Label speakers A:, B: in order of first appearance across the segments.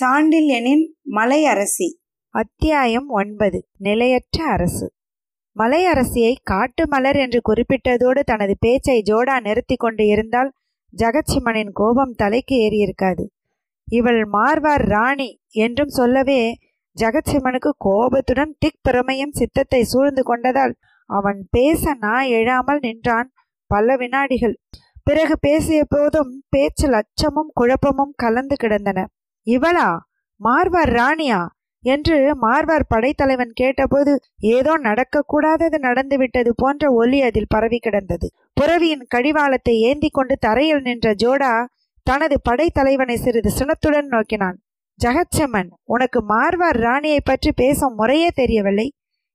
A: சாண்டில்யனின் மலை அரசி அத்தியாயம் ஒன்பது நிலையற்ற அரசு. மலை அரசியை காட்டு மலர் என்று குறிப்பிட்டதோடு தனது பேச்சை ஜோடா நிறுத்தி கொண்டு இருந்தால் ஜெகத்சிம்மனின் கோபம் தலைக்கு ஏறியிருக்காது. இவள் மார்வார் ராணி என்றும் சொல்லவே ஜெகத்சிம்மனுக்கு கோபத்துடன் திக் பிரமையும் சித்தத்தை சூழ்ந்து கொண்டதால் அவன் பேச நான் எழாமல் நின்றான் பல வினாடிகள். பிறகு பேசிய போதும் பேச்சில் அச்சமும் குழப்பமும் கலந்து கிடந்தன. இவளா? மார்வார் ராணியா? என்று மார்வார் படைத்தலைவன் கேட்டபோது ஏதோ நடக்கக்கூடாதது நடந்துவிட்டது போன்ற ஒலி அதில் பரவி கிடந்தது. புறவியின் கடிவாளத்தை ஏந்தி கொண்டு தரையில் நின்ற ஜோடா தனது படைத்தலைவனை சிறிது சினத்துடன் நோக்கினான். ஜெகச்செம்மன் உனக்கு மார்வார் ராணியை பற்றி பேசும் முறையே தெரியவில்லை.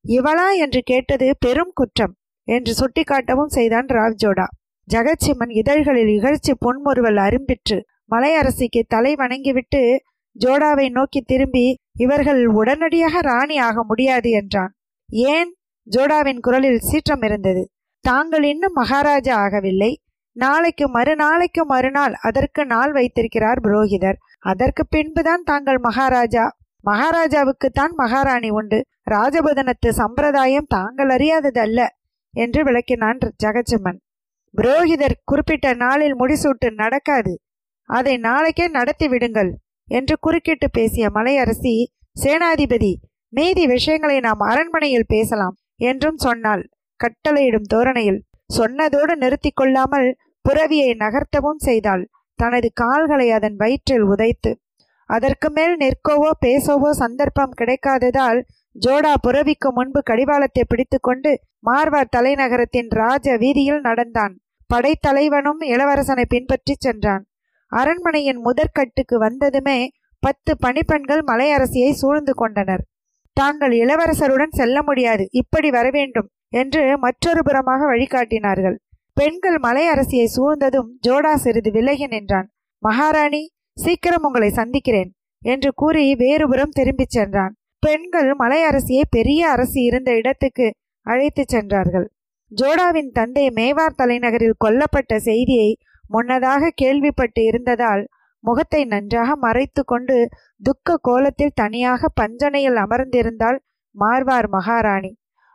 A: இவளா என்று கேட்டது பெரும் குற்றம் என்று சுட்டிக்காட்டவும் செய்தான் ராவ்ஜோடா. ஜெகத்சிம்மன் இதழ்களில் இகழ்ச்சி புன்முறுவல் அரும்பிற்று. மலையரசிக்கு தலை வணங்கிவிட்டு ஜோடாவை நோக்கி திரும்பி இவர்கள் உடனடியாக ராணி ஆக முடியாது என்றான். ஏன்? ஜோடாவின் குரலில் சீற்றம் இருந்தது. தாங்கள் இன்னும் மகாராஜா ஆகவில்லை. நாளைக்கு மறுநாளைக்கு மறுநாள் அதற்கு நாள் வைத்திருக்கிறார் புரோகிதர். அதற்கு பின்புதான் தாங்கள் மகாராஜா. மகாராஜாவுக்குத்தான் மகாராணி உண்டு. ராஜபுதனத்து சம்பிரதாயம் தாங்கள் அறியாதது அல்ல என்று விளக்கினான் ஜெகச்சிம்மன் புரோகிதர் குறிப்பிட்ட நாளில் முடிசூட்டு நடக்காது. அதை நாளைக்கே நடத்தி விடுங்கள் என்று குறுக்கிட்டு பேசிய மலையரசி சேனாதிபதி மீதி விஷயங்களை நாம் அரண்மனையில் பேசலாம் என்றும் சொன்னாள். கட்டளையிடும் தோரணையில் சொன்னதோடு நிறுத்தி கொள்ளாமல் புறவியை நகர்த்தவும் செய்தாள். தனது கால்களை அதன் வயிற்றில் உதைத்து அதற்கு மேல் நிற்கவோ பேசவோ சந்தர்ப்பம் கிடைக்காததால் ஜோடா புறவிக்கு முன்பு கடிவாளத்தை பிடித்துக்கொண்டு மார்வார் தலைநகரத்தின் ராஜ வீதியில் நடந்தான். படைத்தலைவனும் இளவரசனை பின்பற்றி சென்றான். அரண்மனையின் முதற்கட்டுக்கு வந்ததுமே பத்து பணிப்பெண்கள் மலையரசியை சூழ்ந்து கொண்டனர். தாங்கள் இளவரசருடன் செல்ல முடியாது இப்படி வரவேண்டும் என்று மற்றொரு புறமாக வழிகாட்டினார்கள். பெண்கள் மலையரசியை சூழ்ந்ததும் ஜோடா சிறிது விலகி நின்றான். மகாராணி சீக்கிரம் உங்களை சந்திக்கிறேன் என்று கூறி வேறுபுறம் திரும்பிச் சென்றான். பெண்கள் மலை அரசியை பெரிய அரசி இருந்த இடத்துக்கு அழைத்துச் சென்றார்கள். ஜோடாவின் தந்தை மேவார் தலைநகரில் கொல்லப்பட்ட செய்தியை முன்னதாக கேள்விப்பட்டு இருந்ததால் முகத்தை நன்றாக மறைத்து கொண்டு துக்க கோலத்தில் தனியாக பஞ்சனையில் அமர்ந்திருந்தாள் மார்வார் மகாராணி.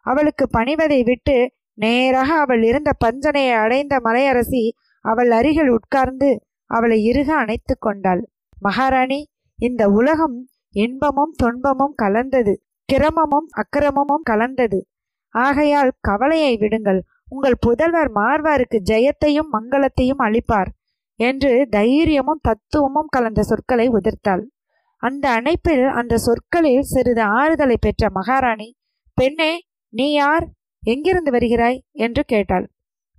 A: அவளுக்கு பணிவதை விட்டு நேராக அவள் இருந்த பஞ்சனையை அடைந்த மலையரசி அவள் அருகில் உட்கார்ந்து அவளை இறுக அணைத்து கொண்டாள். மகாராணி இந்த உலகம் இன்பமும் துன்பமும் கலந்தது கிரமமும் அக்கிரமமும் கலந்தது. ஆகையால் கவலையை விடுங்கள். உங்கள் புதல்வர் மார்வாருக்கு ஜெயத்தையும் மங்களத்தையும் அளிப்பார் என்று தைரியமும் தத்துவமும் கலந்த சொற்களை உதிர்த்தாள். அந்த அணைப்பில் அந்த சொற்களில் சிறிது ஆறுதலை பெற்ற மகாராணி பெண்ணே நீ யார்? எங்கிருந்து வருகிறாய்? என்று கேட்டாள்.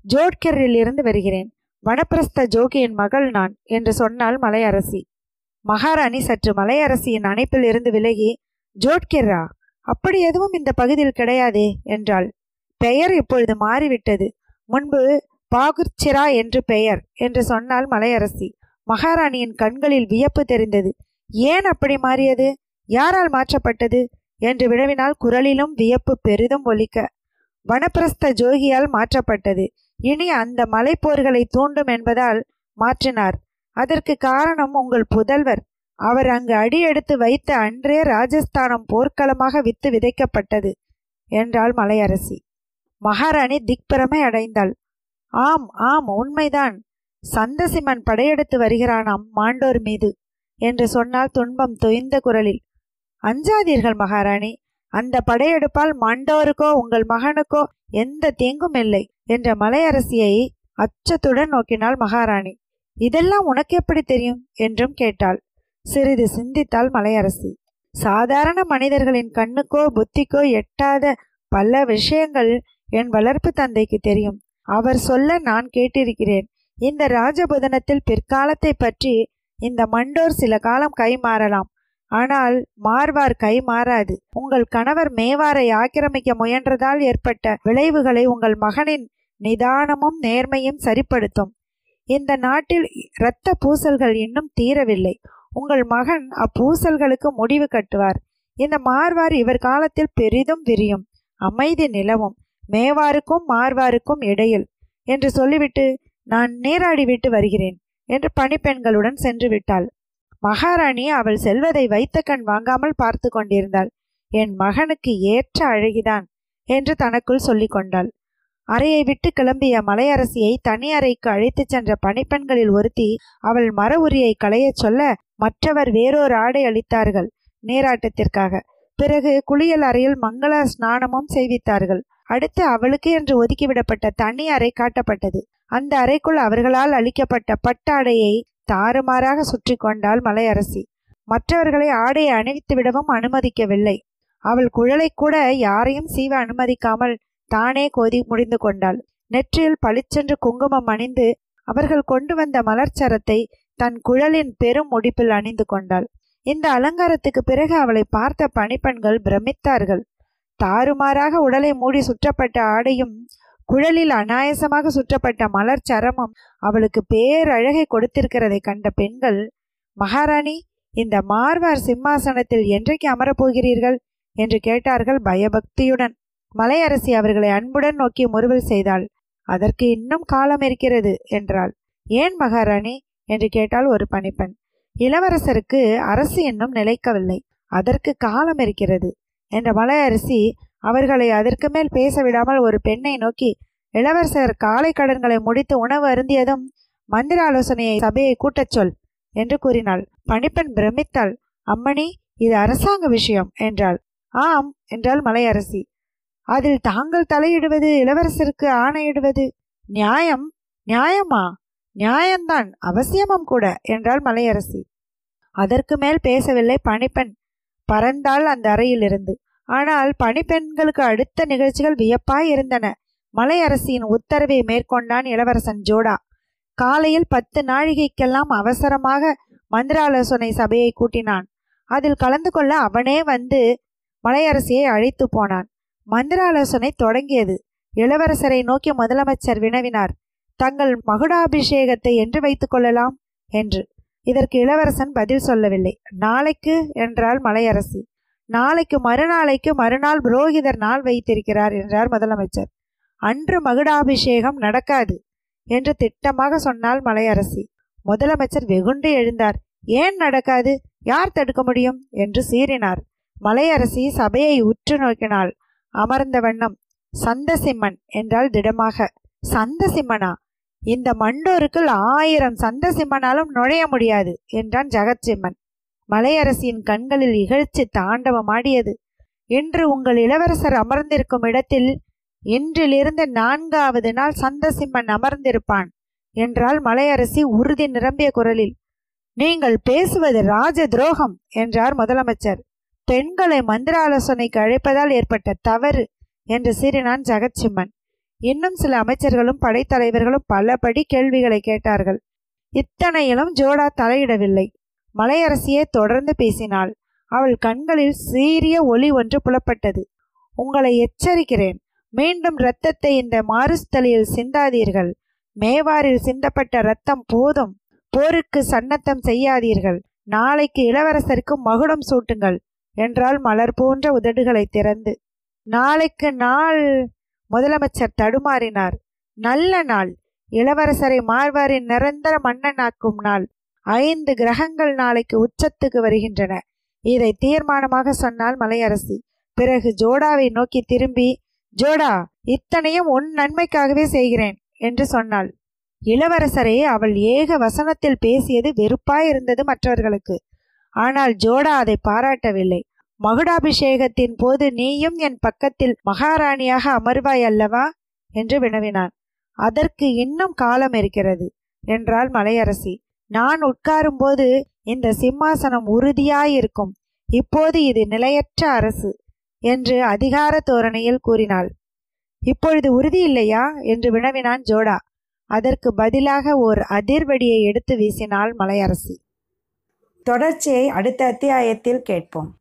A: ஜோட்கரில் இருந்து வருகிறேன். வனப்பிரஸ்த ஜோகியின் மகள் நான் என்று சொன்னாள் மலையரசி. மகாராணி சற்று மலையரசியின் அணைப்பில் இருந்து விலகி ஜோட்கிர்ரா அப்படி எதுவும் இந்த பகுதியில் கிடையாதே என்றாள். பெயர் இப்பொழுது மாறிவிட்டது. முன்பு பாகுர்ச்சிரா என்று பெயர் என்று சொன்னால் மலையரசி. மகாராணியின் கண்களில் வியப்பு தெரிந்தது. ஏன் அப்படி மாறியது? யாரால் மாற்றப்பட்டது? என்று வினவினால் குரலிலும் வியப்பு பெரிதும் ஒலிக்க. வனப்பிரஸ்த ஜோகியால் மாற்றப்பட்டது. இனி அந்த மலைப்போர்களை தூண்டும் என்பதால் மாற்றினார். அதற்கு காரணம் உங்கள் புதல்வர். அவர் அங்கு அடியெடுத்து வைத்த அன்றே ராஜஸ்தானம் போர்க்களமாக வித்து விதைக்கப்பட்டது என்றாள் மலையரசி. மகாராணி திக்பிரமை அடைந்தாள். ஆம் ஆம் உண்மைதான். சந்தசிமன் படையெடுத்து வருகிறானாம் மாண்டோர் மீது என்று சொன்னால் துன்பம் தொய்ந்த குரலில். அஞ்சாதீர்கள் மகாராணி. அந்த படையெடுப்பால் மாண்டோருக்கோ உங்கள் மகனுக்கோ எந்த தீங்கும் இல்லை. என்ற மலையரசியை அச்சத்துடன் நோக்கினாள் மகாராணி. இதெல்லாம் உனக்கு எப்படி தெரியும்? என்றும் கேட்டாள். சிறிது சிந்தித்தாள் மலையரசி. சாதாரண மனிதர்களின் கண்ணுக்கோ புத்திக்கோ எட்டாத பல விஷயங்கள் என் வளர்ப்பு தந்தைக்கு தெரியும். அவர் சொல்ல நான் கேட்டிருக்கிறேன். இந்த ராஜபுதனத்தில் பிற்காலத்தை பற்றி இந்த மண்டோர் சில காலம் கை மாறலாம். ஆனால் மார்வார் கை மாறாது. உங்கள் கணவர் மேவாரை ஆக்கிரமிக்க முயன்றதால் ஏற்பட்ட விளைவுகளை உங்கள் மகனின் நிதானமும் நேர்மையும் சரிப்படுத்தும். இந்த நாட்டில் இரத்த பூசல்கள் இன்னும் தீரவில்லை. உங்கள் மகன் அப்பூசல்களுக்கு முடிவு கட்டுவார். இந்த மார்வார் இவர் காலத்தில் பெரிதும் விரியும். அமைதி நிலவும். மேவாருக்கும் மார்வாருக்கும் இடையில். என்று சொல்லிவிட்டு நான் நீராடி விட்டு வருகிறேன் என்று பணிப்பெண்களுடன் சென்று விட்டாள். மகாராணி அவள் செல்வதை வைத்த கண் வாங்காமல் பார்த்து கொண்டிருந்தாள். என் மகனுக்கு ஏற்ற அழகிதான் என்று தனக்குள் சொல்லி கொண்டாள். அறையை விட்டு கிளம்பிய மலையரசியை தனி அறைக்கு அழைத்துச் சென்ற பணிப்பெண்களில் ஒருத்தி அவள் மர உரியை களையச் சொல்ல மற்றவர் வேறொரு ஆடை அளித்தார்கள் நீராட்டத்திற்காக. பிறகு குளியல் அறையில் மங்கள ஸ்நானமும் செய்வித்தார்கள். அடுத்து அவளுக்கு என்று ஒதுக்கிவிடப்பட்ட தனி அறை காட்டப்பட்டது. அந்த அறைக்குள் அவர்களால் அளிக்கப்பட்ட பட்டாடையை தாறுமாறாக சுற்றி கொண்டாள் மலையரசி. மற்றவர்களை ஆடையை அணிவித்து விடவும் அனுமதிக்கவில்லை. அவள் குழலை கூட யாரையும் சீவ அனுமதிக்காமல் தானே கோதி முடிந்து கொண்டாள். நெற்றியில் பளிச்சென்று குங்குமம் அணிந்து அவர்கள் கொண்டு வந்த மலர்ச்சரத்தை தன் குழலின் பெரும் முடிப்பில் அணிந்து கொண்டாள். இந்த அலங்காரத்துக்கு பிறகு அவளை பார்த்த பணிப்பெண்கள் பிரமித்தார்கள். தாறுமாறாக உடலை மூடி சுற்றப்பட்ட ஆடையும் குழலில் அனாயசமாக சுற்றப்பட்ட மலர் சரமும் அவளுக்கு பேரழகை கொடுத்திருக்கிறதை கண்ட பெண்கள் மகாராணி இந்த மார்வார் சிம்மாசனத்தில் என்றைக்கு அமரப்போகிறீர்கள் என்று கேட்டார்கள் பயபக்தியுடன். மலையரசி அவர்களை அன்புடன் நோக்கி முறுவல் செய்தாள். அதற்கு இன்னும் காலம் இருக்கிறது என்றாள். ஏன் மகாராணி? என்று கேட்டால் ஒரு பணிப்பெண். இளவரசருக்கு அரசு இன்னும் நிலைக்கவில்லை. அதற்கு காலம் இருக்கிறது என்ற மலையரசி அவர்களை அதற்கு மேல் பேச விடாமல் ஒரு பெண்ணை நோக்கி இளவரசர் காலை கடன்களை முடித்து உணவு அருந்தியதும் மந்திர ஆலோசனையை சபையை கூட்டச் சொல் என்று கூறினாள். பணிப்பெண் பிரமித்தாள். அம்மணி இது அரசாங்க விஷயம் என்றாள். ஆம் என்றாள் மலையரசி. அதில் தாங்கள் தலையிடுவது இளவரசருக்கு ஆணையிடுவது. நியாயம் நியாயமா? நியாயம்தான் அவசியமும் கூட என்றாள் மலையரசி. அதற்கு மேல் பேசவில்லை பணிப்பெண். பறந்தாள் அந்த அறையிலிருந்து. ஆனால் பணிப்பெண்களுக்கு அடுத்த நிகழ்ச்சிகள் வியப்பாய் இருந்தன. மலையரசியின் உத்தரவை மேற்கொண்டான் இளவரசன் ஜோடா. காலையில் பத்து நாழிகைக்கெல்லாம் அவசரமாக மந்திராலோசனை சபையை கூட்டினான். அதில் கலந்து கொள்ள அவனே வந்து மலையரசியை அழைத்து போனான். மந்திராலோசனை தொடங்கியது. இளவரசரை நோக்கி முதலமைச்சர் வினவினார். தங்கள் மகுடாபிஷேகத்தை என்று வைத்துக் கொள்ளலாம் என்று. இதற்கு இளவரசன் பதில் சொல்லவில்லை. நாளைக்கு என்றால் மலையரசி. நாளைக்கு மறுநாளைக்கு மறுநாள் புரோகிதர் நாள் வைத்திருக்கிறார் என்றார் முதலமைச்சர். அன்று மகுடாபிஷேகம் நடக்காது என்று திட்டமாக சொன்னாள் மலையரசி. முதலமைச்சர் வெகுண்டு எழுந்தார். ஏன் நடக்காது? யார் தடுக்க முடியும்? என்று சீறினார். மலையரசி சபையை உற்று நோக்கினாள். அமர்ந்த வண்ணம். சந்தசிம்மன் என்றால் திடமாக. சந்தசிம்மனா? இந்த மண்டோருக்குள் ஆயிரம் சந்தசிம்மனாலும் நுழைய முடியாது என்றான் ஜெகத்சிம்மன். மலையரசியின் கண்களில் இகழ்ச்சி தாண்டவமாடியது. இன்று உங்கள் இளவரசர் அமர்ந்திருக்கும் இடத்தில் இன்றிலிருந்து நான்காவது நாள் சந்தசிம்மன் அமர்ந்திருப்பான் என்றால் மலையரசி உறுதி நிரம்பிய குரலில். நீங்கள் பேசுவது ராஜ துரோகம் என்றார் முதலமைச்சர். பெண்களை மந்திர ஆலோசனைக்கு அழைப்பதால் ஏற்பட்ட தவறு என்று சீறினான் ஜெகத்சிம்மன். இன்னும் சில அமைச்சர்களும் படைத்தலைவர்களும் பலபடி கேள்விகளை கேட்டார்கள். இத்தனையிலும் ஜோடா தலையிடவில்லை. மலையரசியே தொடர்ந்து பேசினாள். அவள் கண்களில் சீரிய ஒளி ஒன்று புலப்பட்டது. உங்களை எச்சரிக்கிறேன். மீண்டும் இரத்தத்தை இந்த மாறுஸ்தலியில் சிந்தாதீர்கள். மேவாரில் சிந்தப்பட்ட ரத்தம் போதும். போருக்கு சன்னத்தம் செய்யாதீர்கள். நாளைக்கு இளவரசருக்கு மகுடம் சூட்டுங்கள். என்றால் மலர் போன்ற உதடுகளை திறந்து. நாளைக்கு நாள் முதலமைச்சர் தடுமாறினார். நல்ல நாள். இளவரசரை மார்வாரின் நிரந்தர மன்னனாக்கும் நாள். ஐந்து கிரகங்கள் நாளைக்கு உச்சத்துக்கு வருகின்றன. இதை தீர்மானமாக சொன்னால் மலையரசி. பிறகு ஜோடாவை நோக்கி திரும்பி ஜோடா இத்தனையும் உன் நன்மைக்காகவே செய்கிறேன் என்று சொன்னாள். இளவரசரை அவள் ஏக வசனத்தில் பேசியது வெறுப்பாய் இருந்தது மற்றவர்களுக்கு. ஆனால் ஜோடா அதை பாராட்டவில்லை. மகுடாபிஷேகத்தின் போது நீயும் என் பக்கத்தில் மகாராணியாக அமர்வாய் அல்லவா? என்று வினவினான். அதற்கு இன்னும் காலம் இருக்கிறது என்றாள் மலையரசி. நான் உட்காரும்போது இந்த சிம்மாசனம் உறுதியாயிருக்கும். இப்போது இது நிலையற்ற அரசு என்று அதிகார தோரணையில் கூறினாள். இப்பொழுது உறுதி இல்லையா? என்று வினவினான் ஜோடா. அதற்கு பதிலாக ஓர் அதிர்வடியை எடுத்து வீசினாள் மலையரசி. தொடர்ச்சியை அடுத்த அத்தியாயத்தில் கேட்போம்.